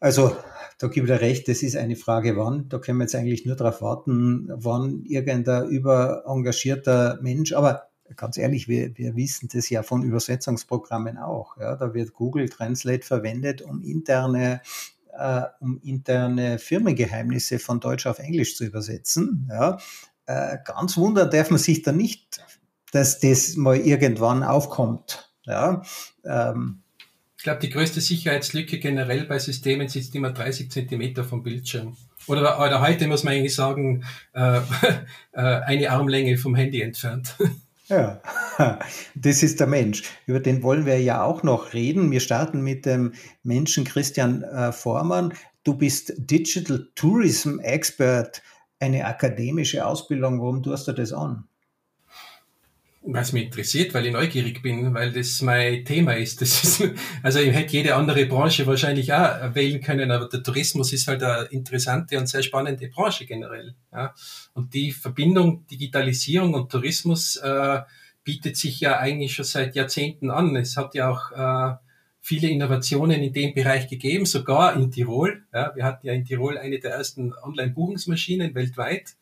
Also da gebe ich dir recht, das ist eine Frage, wann. Da können wir jetzt eigentlich nur darauf warten, wann irgendein überengagierter Mensch, aber ganz ehrlich, wir, wir wissen das ja von Übersetzungsprogrammen auch. Ja, da wird Google Translate verwendet, um interne, äh, um interne Firmengeheimnisse von Deutsch auf Englisch zu übersetzen. Ja, äh, ganz wundern darf man sich da nicht, dass das mal irgendwann aufkommt. Ja, ähm, ich glaube, die größte Sicherheitslücke generell bei Systemen sitzt immer 30 Zentimeter vom Bildschirm. Oder, oder heute muss man eigentlich sagen, äh, äh, eine Armlänge vom Handy entfernt. Ja, das ist der Mensch. Über den wollen wir ja auch noch reden. Wir starten mit dem Menschen Christian äh, Vormann. Du bist Digital Tourism Expert, eine akademische Ausbildung. Warum tust du das an? Es mich interessiert, weil ich neugierig bin, weil das mein Thema ist. Das ist also ich hätte jede andere Branche wahrscheinlich auch wählen können, aber der Tourismus ist halt eine interessante und sehr spannende Branche generell. Ja. Und die Verbindung Digitalisierung und Tourismus äh, bietet sich ja eigentlich schon seit Jahrzehnten an. Es hat ja auch äh, viele Innovationen in dem Bereich gegeben, sogar in Tirol. Ja. Wir hatten ja in Tirol eine der ersten Online-Buchungsmaschinen weltweit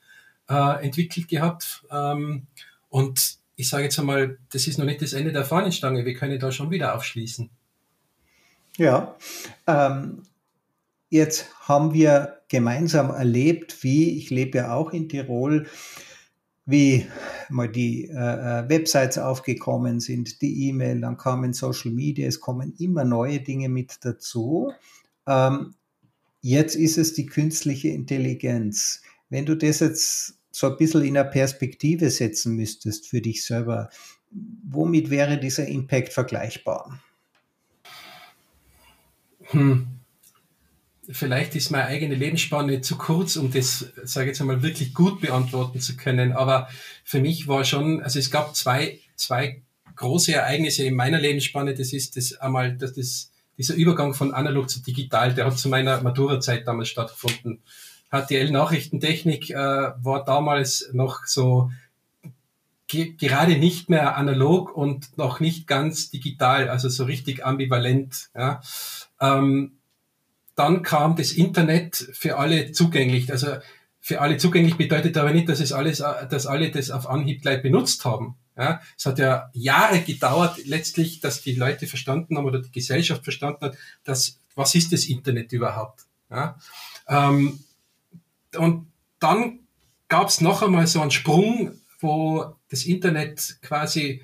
äh, entwickelt gehabt. Ähm, und ich sage jetzt einmal, das ist noch nicht das Ende der Fahnenstange. Wir können da schon wieder aufschließen. Ja, ähm, jetzt haben wir gemeinsam erlebt, wie, ich lebe ja auch in Tirol, wie mal die äh, äh Websites aufgekommen sind, die E-Mail, dann kamen Social Media, es kommen immer neue Dinge mit dazu. Ähm, jetzt ist es die künstliche Intelligenz. Wenn du das jetzt so ein bisschen in eine Perspektive setzen müsstest für dich selber, womit wäre dieser Impact vergleichbar? Hm. Vielleicht ist meine eigene Lebensspanne zu kurz, um das, sage ich jetzt einmal, wirklich gut beantworten zu können. Aber für mich war schon, also es gab zwei, zwei große Ereignisse in meiner Lebensspanne. Das ist das einmal, dass das, dieser Übergang von analog zu digital, der hat zu meiner Maturazeit damals stattgefunden. HTL-Nachrichtentechnik äh, war damals noch so ge gerade nicht mehr analog und noch nicht ganz digital, also so richtig ambivalent. Ja. Ähm, dann kam das Internet für alle zugänglich. Also für alle zugänglich bedeutet aber nicht, dass es alles, dass alle das auf Anhieb gleich benutzt haben. Ja, es hat ja Jahre gedauert, letztlich, dass die Leute verstanden haben oder die Gesellschaft verstanden hat, dass was ist das Internet überhaupt? Ja, ähm, und dann gab es noch einmal so einen Sprung, wo das Internet quasi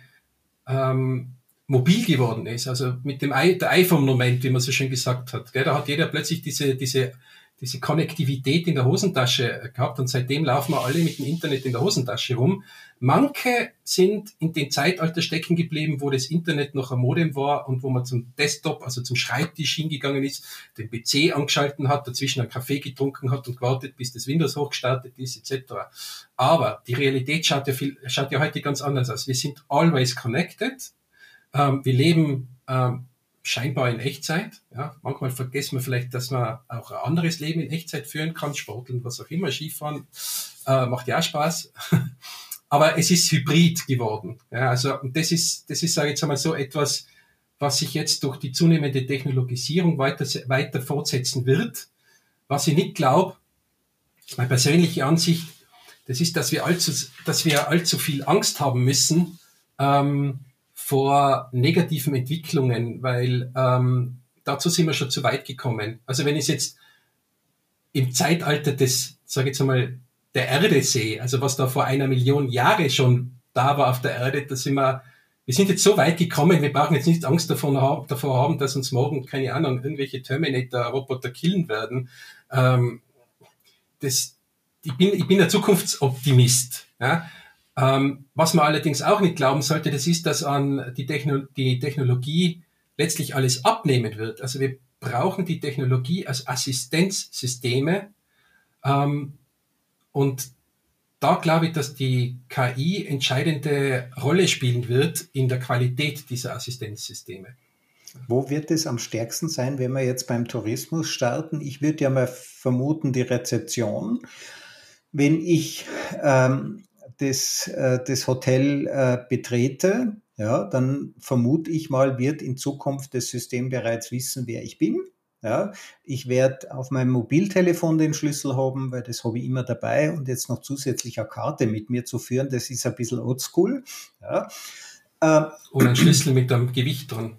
ähm, mobil geworden ist, also mit dem I der iPhone-Moment, wie man so schön gesagt hat. Gell? Da hat jeder plötzlich diese, diese diese Konnektivität in der Hosentasche gehabt und seitdem laufen wir alle mit dem Internet in der Hosentasche rum. Manche sind in dem Zeitalter stecken geblieben, wo das Internet noch ein Modem war und wo man zum Desktop, also zum Schreibtisch hingegangen ist, den PC angeschalten hat, dazwischen einen Kaffee getrunken hat und gewartet, bis das Windows hochgestartet ist, etc. Aber die Realität schaut ja, viel, schaut ja heute ganz anders aus. Wir sind always connected. Ähm, wir leben ähm, scheinbar in Echtzeit. Ja, manchmal vergessen wir vielleicht, dass man auch ein anderes Leben in Echtzeit führen kann, Sporteln, was auch immer, Skifahren, äh, macht ja auch Spaß. Aber es ist hybrid geworden. Ja, also, und das ist, das ist, sage ich jetzt einmal so etwas, was sich jetzt durch die zunehmende Technologisierung weiter, weiter fortsetzen wird. Was ich nicht glaube, meine persönliche Ansicht, das ist, dass wir allzu, dass wir allzu viel Angst haben müssen, ähm, vor negativen Entwicklungen, weil ähm, dazu sind wir schon zu weit gekommen. Also wenn ich jetzt im Zeitalter des, sage ich jetzt mal, der Erdesee, also was da vor einer Million Jahre schon da war auf der Erde, da sind wir, wir sind jetzt so weit gekommen, wir brauchen jetzt nicht Angst davon davor haben, dass uns morgen, keine Ahnung, irgendwelche Terminator-Roboter killen werden. Ähm, das, ich bin, ich bin ein Zukunftsoptimist. Ja? Ähm, was man allerdings auch nicht glauben sollte, das ist, dass an die, Techno die Technologie letztlich alles abnehmen wird. Also wir brauchen die Technologie als Assistenzsysteme. Ähm, und da glaube ich, dass die KI entscheidende Rolle spielen wird in der Qualität dieser Assistenzsysteme. Wo wird es am stärksten sein, wenn wir jetzt beim Tourismus starten? Ich würde ja mal vermuten, die Rezeption. Wenn ich ähm, das, äh, das Hotel äh, betrete, ja, dann vermute ich mal, wird in Zukunft das System bereits wissen, wer ich bin. Ja, ich werde auf meinem Mobiltelefon den Schlüssel haben, weil das habe ich immer dabei und jetzt noch zusätzlich eine Karte mit mir zu führen, das ist ein bisschen oldschool. Ja. Äh, Oder ein Schlüssel mit einem Gewicht dran.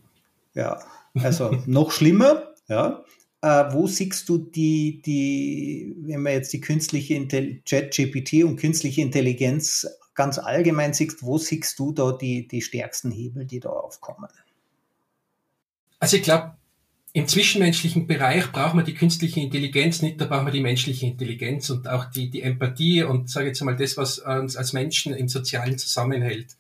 Ja, also noch schlimmer. Ja. Äh, wo siehst du die, die, wenn man jetzt die künstliche Intelligenz, GPT und künstliche Intelligenz ganz allgemein siehst, wo siehst du da die, die stärksten Hebel, die da aufkommen? Also ich glaube, im zwischenmenschlichen Bereich braucht man die künstliche Intelligenz nicht, da braucht man die menschliche Intelligenz und auch die, die Empathie und sage jetzt mal das, was uns als Menschen im Sozialen zusammenhält.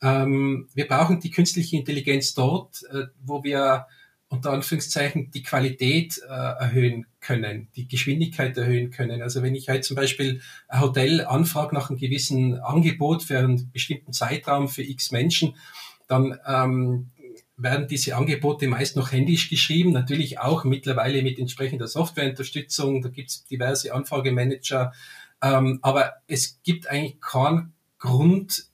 Ähm, wir brauchen die künstliche Intelligenz dort, äh, wo wir unter Anführungszeichen die Qualität äh, erhöhen können, die Geschwindigkeit erhöhen können. Also wenn ich halt zum Beispiel ein Hotel anfrage nach einem gewissen Angebot für einen bestimmten Zeitraum für x Menschen, dann ähm, werden diese Angebote meist noch händisch geschrieben, natürlich auch mittlerweile mit entsprechender Softwareunterstützung. Da gibt es diverse Anfragemanager. Ähm, aber es gibt eigentlich keinen Grund,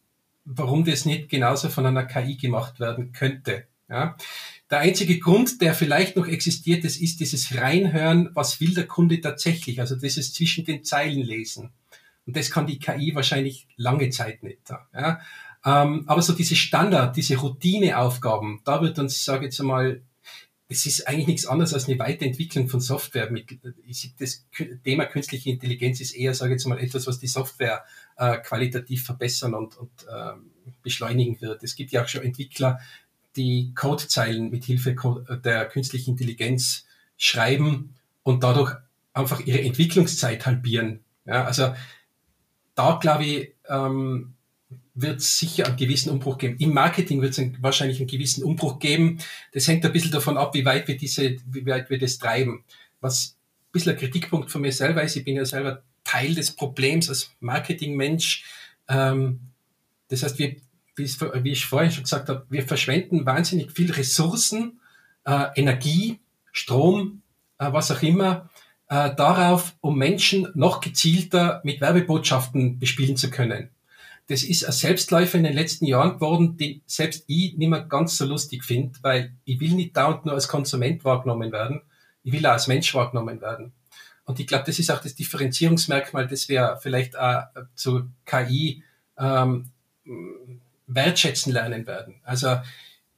warum das nicht genauso von einer KI gemacht werden könnte. Ja? Der einzige Grund, der vielleicht noch existiert, das ist dieses Reinhören, was will der Kunde tatsächlich, also dieses zwischen den Zeilen lesen. Und das kann die KI wahrscheinlich lange Zeit nicht. Ja? Ähm, aber so diese Standard, diese Routineaufgaben, da wird uns, sage ich jetzt einmal, das ist eigentlich nichts anderes als eine Weiterentwicklung von Software. das Thema künstliche Intelligenz ist eher, sage ich jetzt mal, etwas, was die Software äh, qualitativ verbessern und, und äh, beschleunigen wird. Es gibt ja auch schon Entwickler, die Codezeilen mit Hilfe der künstlichen Intelligenz schreiben und dadurch einfach ihre Entwicklungszeit halbieren. Ja, also da glaube ich, ähm, wird es sicher einen gewissen Umbruch geben. Im Marketing wird es wahrscheinlich einen gewissen Umbruch geben. Das hängt ein bisschen davon ab, wie weit wir diese, wie weit wir das treiben. Was ein bisschen ein Kritikpunkt von mir selber ist, ich bin ja selber Teil des Problems als Marketingmensch. Ähm, das heißt, wir wie ich vorhin schon gesagt habe, wir verschwenden wahnsinnig viel Ressourcen, äh, Energie, Strom, äh, was auch immer, äh, darauf, um Menschen noch gezielter mit Werbebotschaften bespielen zu können. Das ist ein Selbstläufer in den letzten Jahren geworden, den selbst ich nicht mehr ganz so lustig finde, weil ich will nicht dauernd nur als Konsument wahrgenommen werden, ich will auch als Mensch wahrgenommen werden. Und ich glaube, das ist auch das Differenzierungsmerkmal, das wir vielleicht auch zu KI ähm, wertschätzen lernen werden. Also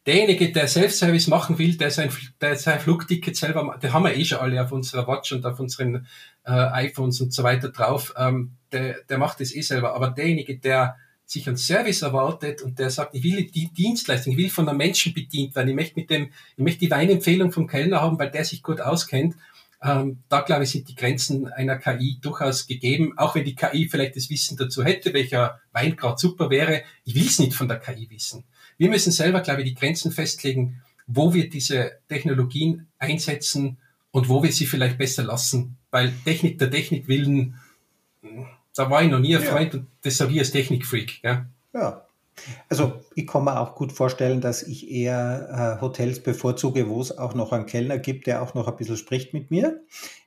derjenige, der Self-Service machen will, der sein, der sein Flugticket selber, der haben wir eh schon alle auf unserer Watch und auf unseren äh, iPhones und so weiter drauf, ähm, der, der macht das eh selber. Aber derjenige, der sich einen Service erwartet und der sagt, ich will die Dienstleistung, ich will von einem Menschen bedient werden, ich möchte mit dem, ich möchte die Weinempfehlung vom Kellner haben, weil der sich gut auskennt, ähm, da glaube ich, sind die Grenzen einer KI durchaus gegeben, auch wenn die KI vielleicht das Wissen dazu hätte, welcher Wein gerade super wäre. Ich will es nicht von der KI wissen. Wir müssen selber, glaube ich, die Grenzen festlegen, wo wir diese Technologien einsetzen und wo wir sie vielleicht besser lassen. Weil Technik der Technik willen, da war ich noch nie ein Freund ja. und das sage ich als Technikfreak. Ja. ja, also ich kann mir auch gut vorstellen, dass ich eher äh, Hotels bevorzuge, wo es auch noch einen Kellner gibt, der auch noch ein bisschen spricht mit mir.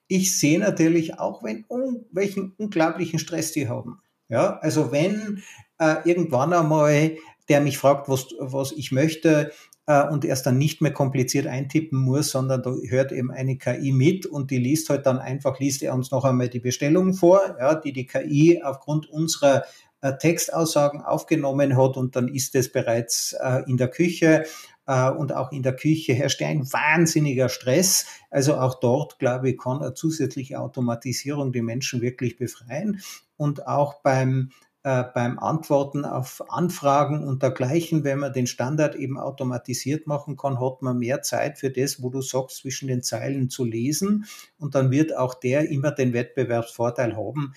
Ich sehe natürlich auch, wenn, um, welchen unglaublichen Stress die haben. Ja, also wenn äh, irgendwann einmal der mich fragt, was, was ich möchte, äh, und erst dann nicht mehr kompliziert eintippen muss, sondern da hört eben eine KI mit und die liest halt dann einfach, liest er uns noch einmal die Bestellung vor, ja, die die KI aufgrund unserer Textaussagen aufgenommen hat und dann ist es bereits äh, in der Küche. äh, und auch in der Küche herrscht ein wahnsinniger Stress. Also auch dort, glaube ich, kann eine zusätzliche Automatisierung die Menschen wirklich befreien. Und auch beim äh, beim Antworten auf Anfragen und dergleichen, wenn man den Standard eben automatisiert machen kann, hat man mehr Zeit für das, wo du sagst, zwischen den Zeilen zu lesen. Und dann wird auch der immer den Wettbewerbsvorteil haben,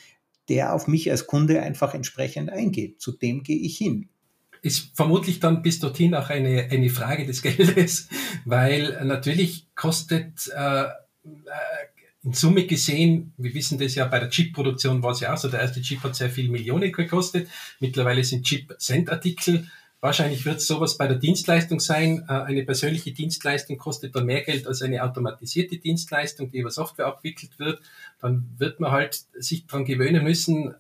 der auf mich als Kunde einfach entsprechend eingeht. Zu dem gehe ich hin ist vermutlich dann bis dorthin auch eine, eine Frage des Geldes, weil natürlich kostet äh, in Summe gesehen, wir wissen das ja, bei der Chip-Produktion war es ja auch so, der erste Chip hat sehr viel Millionen gekostet. Mittlerweile sind Chip-Cent-Artikel. Wahrscheinlich wird es sowas bei der Dienstleistung sein. Äh, eine persönliche Dienstleistung kostet dann mehr Geld als eine automatisierte Dienstleistung, die über Software abwickelt wird. Dann wird man halt sich daran gewöhnen müssen,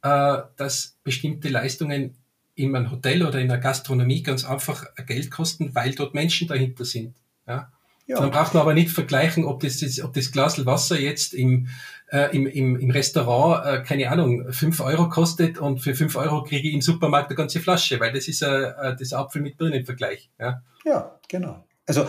äh, dass bestimmte Leistungen in einem Hotel oder in der Gastronomie ganz einfach Geld kosten, weil dort Menschen dahinter sind. Ja? Ja. Dann braucht man aber nicht vergleichen, ob das, ob das Glas Wasser jetzt im, äh, im, im, im Restaurant, äh, keine Ahnung, fünf Euro kostet und für fünf Euro kriege ich im Supermarkt eine ganze Flasche, weil das ist äh, das Apfel mit Birnenvergleich. Ja, ja genau. Also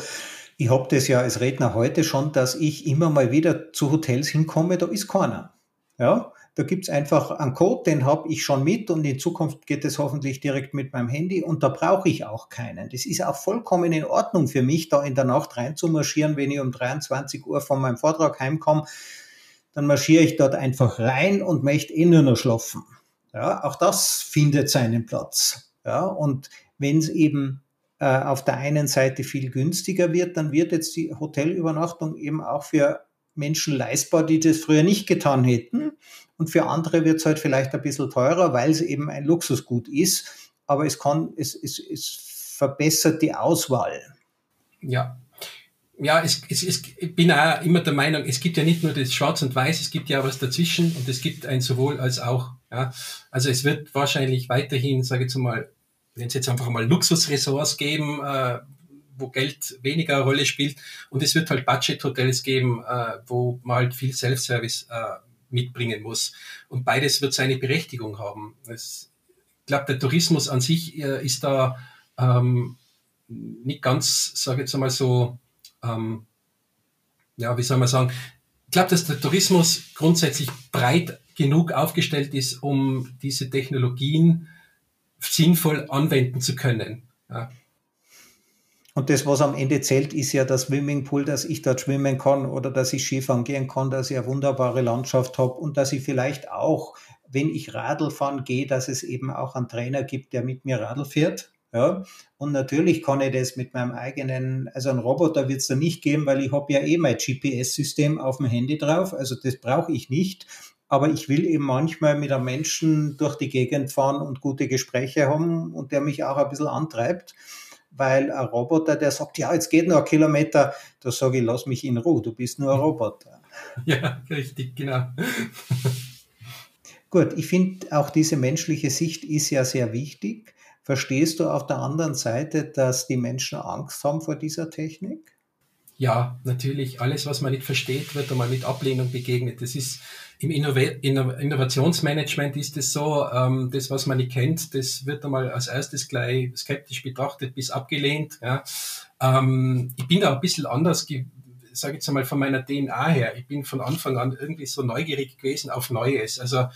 ich habe das ja als Redner heute schon, dass ich immer mal wieder zu Hotels hinkomme, da ist keiner. Ja, da gibt's einfach einen Code, den habe ich schon mit und in Zukunft geht es hoffentlich direkt mit meinem Handy und da brauche ich auch keinen. Das ist auch vollkommen in Ordnung für mich, da in der Nacht reinzumarschieren, wenn ich um 23 Uhr von meinem Vortrag heimkomme, dann marschiere ich dort einfach rein und möchte eh nur noch schlafen. Ja, auch das findet seinen Platz. Ja, und wenn es eben äh, auf der einen Seite viel günstiger wird, dann wird jetzt die Hotelübernachtung eben auch für Menschen leistbar, die das früher nicht getan hätten. Und für andere wird es halt vielleicht ein bisschen teurer, weil es eben ein Luxusgut ist. Aber es kann, es, es, es verbessert die Auswahl. Ja. Ja, es, es, es, ich bin auch immer der Meinung, es gibt ja nicht nur das Schwarz und Weiß, es gibt ja was dazwischen und es gibt ein sowohl als auch. Ja. Also es wird wahrscheinlich weiterhin, sage ich jetzt mal, wenn es jetzt einfach mal Luxusressorts geben, äh, wo Geld weniger eine Rolle spielt. Und es wird halt Budget-Hotels geben, äh, wo man halt viel Self-Service äh, mitbringen muss. Und beides wird seine Berechtigung haben. Es, ich glaube, der Tourismus an sich äh, ist da ähm, nicht ganz, sage ich jetzt einmal so, ähm, ja, wie soll man sagen, ich glaube, dass der Tourismus grundsätzlich breit genug aufgestellt ist, um diese Technologien sinnvoll anwenden zu können. Ja. Und das, was am Ende zählt, ist ja das Swimmingpool, dass ich dort schwimmen kann oder dass ich Skifahren gehen kann, dass ich eine wunderbare Landschaft habe und dass ich vielleicht auch, wenn ich Radl fahren gehe, dass es eben auch einen Trainer gibt, der mit mir Radl fährt. Ja, und natürlich kann ich das mit meinem eigenen, also einen Roboter wird es da nicht geben, weil ich habe ja eh mein GPS-System auf dem Handy drauf, also das brauche ich nicht. Aber ich will eben manchmal mit einem Menschen durch die Gegend fahren und gute Gespräche haben und der mich auch ein bisschen antreibt weil ein Roboter, der sagt, ja, jetzt geht noch ein Kilometer, da sage ich, lass mich in Ruhe, du bist nur ein Roboter. Ja, richtig, genau. Gut, ich finde auch diese menschliche Sicht ist ja sehr wichtig. Verstehst du auf der anderen Seite, dass die Menschen Angst haben vor dieser Technik? Ja, natürlich. Alles, was man nicht versteht, wird einmal mit Ablehnung begegnet. Das ist im Innovationsmanagement ist es so, ähm, das, was man nicht kennt, das wird einmal als erstes gleich skeptisch betrachtet bis abgelehnt. Ja. Ähm, ich bin da ein bisschen anders, sage jetzt einmal von meiner DNA her. Ich bin von Anfang an irgendwie so neugierig gewesen auf Neues. Also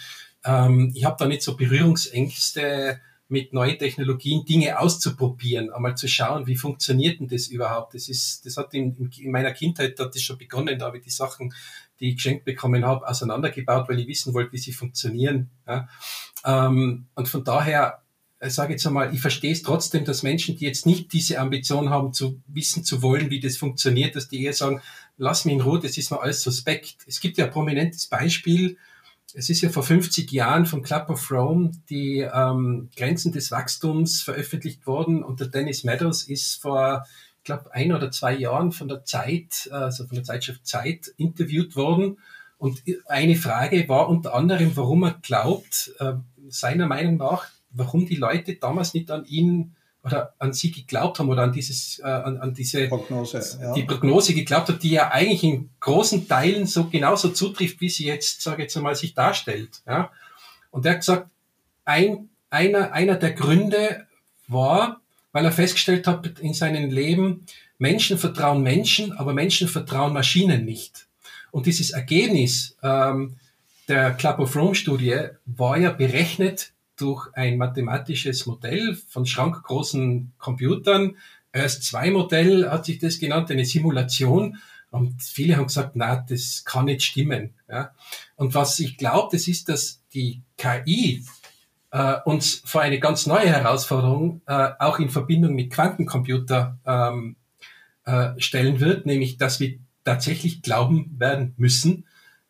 ähm, ich habe da nicht so Berührungsängste mit neuen Technologien Dinge auszuprobieren, einmal zu schauen, wie funktioniert denn das überhaupt. Das ist, das hat in, in meiner Kindheit hat das schon begonnen, da habe ich die Sachen, die ich geschenkt bekommen habe, auseinandergebaut, weil ich wissen wollte, wie sie funktionieren. Ja. Ähm, und von daher ich äh, sage jetzt einmal, ich verstehe es trotzdem, dass Menschen, die jetzt nicht diese Ambition haben, zu wissen zu wollen, wie das funktioniert, dass die eher sagen, lass mich in Ruhe, das ist mir alles suspekt. Es gibt ja ein prominentes Beispiel, es ist ja vor 50 Jahren vom Club of Rome die ähm, Grenzen des Wachstums veröffentlicht worden und der Dennis Meadows ist vor, glaube, ein oder zwei Jahren von der Zeit, also von der Zeitschrift Zeit, interviewt worden. Und eine Frage war unter anderem, warum er glaubt, äh, seiner Meinung nach, warum die Leute damals nicht an ihn oder an sie geglaubt haben oder an dieses, äh, an, an diese Prognose, ja. die Prognose geglaubt hat, die ja eigentlich in großen Teilen so genauso zutrifft, wie sie jetzt, sage ich jetzt einmal, sich darstellt. Ja? Und er hat gesagt, ein, einer, einer der Gründe war, weil er festgestellt hat in seinem Leben, Menschen vertrauen Menschen, aber Menschen vertrauen Maschinen nicht. Und dieses Ergebnis ähm, der Club of Rome Studie war ja berechnet durch ein mathematisches Modell von schrankgroßen Computern. RS2-Modell hat sich das genannt, eine Simulation. Und viele haben gesagt, na, das kann nicht stimmen. Ja. Und was ich glaube, das ist, dass die KI äh, uns vor eine ganz neue Herausforderung äh, auch in Verbindung mit Quantencomputer ähm, äh, stellen wird, nämlich dass wir tatsächlich glauben werden müssen,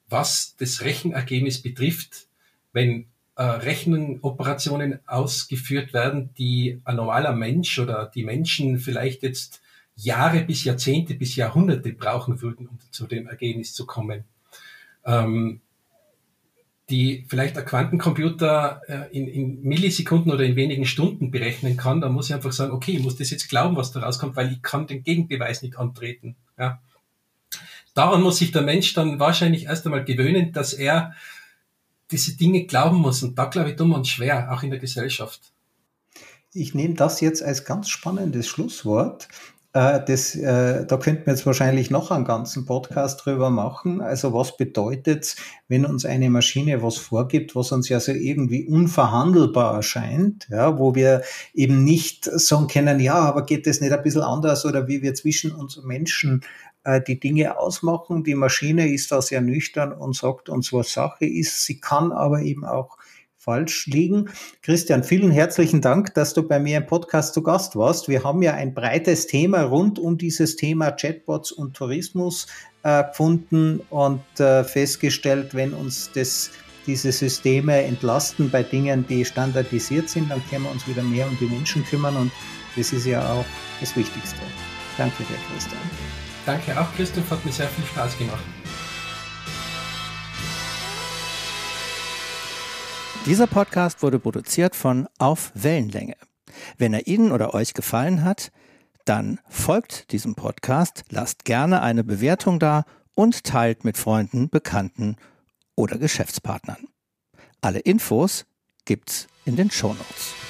was das Rechenergebnis betrifft, wenn äh, Rechenoperationen ausgeführt werden, die ein normaler Mensch oder die Menschen vielleicht jetzt Jahre bis Jahrzehnte bis Jahrhunderte brauchen würden, um zu dem Ergebnis zu kommen. Ähm, die vielleicht ein Quantencomputer äh, in, in Millisekunden oder in wenigen Stunden berechnen kann, dann muss ich einfach sagen, okay, ich muss das jetzt glauben, was da rauskommt, weil ich kann den Gegenbeweis nicht antreten. Ja. Daran muss sich der Mensch dann wahrscheinlich erst einmal gewöhnen, dass er diese Dinge glauben muss. Und da glaube ich dumm und schwer, auch in der Gesellschaft. Ich nehme das jetzt als ganz spannendes Schlusswort. Äh, das, äh, da könnten wir jetzt wahrscheinlich noch einen ganzen Podcast drüber machen. Also was bedeutet wenn uns eine Maschine was vorgibt, was uns ja so irgendwie unverhandelbar erscheint, ja, wo wir eben nicht sagen können, ja, aber geht das nicht ein bisschen anders oder wie wir zwischen uns Menschen äh, die Dinge ausmachen. Die Maschine ist da sehr nüchtern und sagt uns, was Sache ist. Sie kann aber eben auch falsch liegen. Christian, vielen herzlichen Dank, dass du bei mir im Podcast zu Gast warst. Wir haben ja ein breites Thema rund um dieses Thema Chatbots und Tourismus äh, gefunden und äh, festgestellt, wenn uns das, diese Systeme entlasten bei Dingen, die standardisiert sind, dann können wir uns wieder mehr um die Menschen kümmern und das ist ja auch das Wichtigste. Danke dir, Christian. Danke auch, Christoph, hat mir sehr viel Spaß gemacht. Dieser Podcast wurde produziert von Auf Wellenlänge. Wenn er Ihnen oder euch gefallen hat, dann folgt diesem Podcast, lasst gerne eine Bewertung da und teilt mit Freunden, Bekannten oder Geschäftspartnern. Alle Infos gibt's in den Shownotes.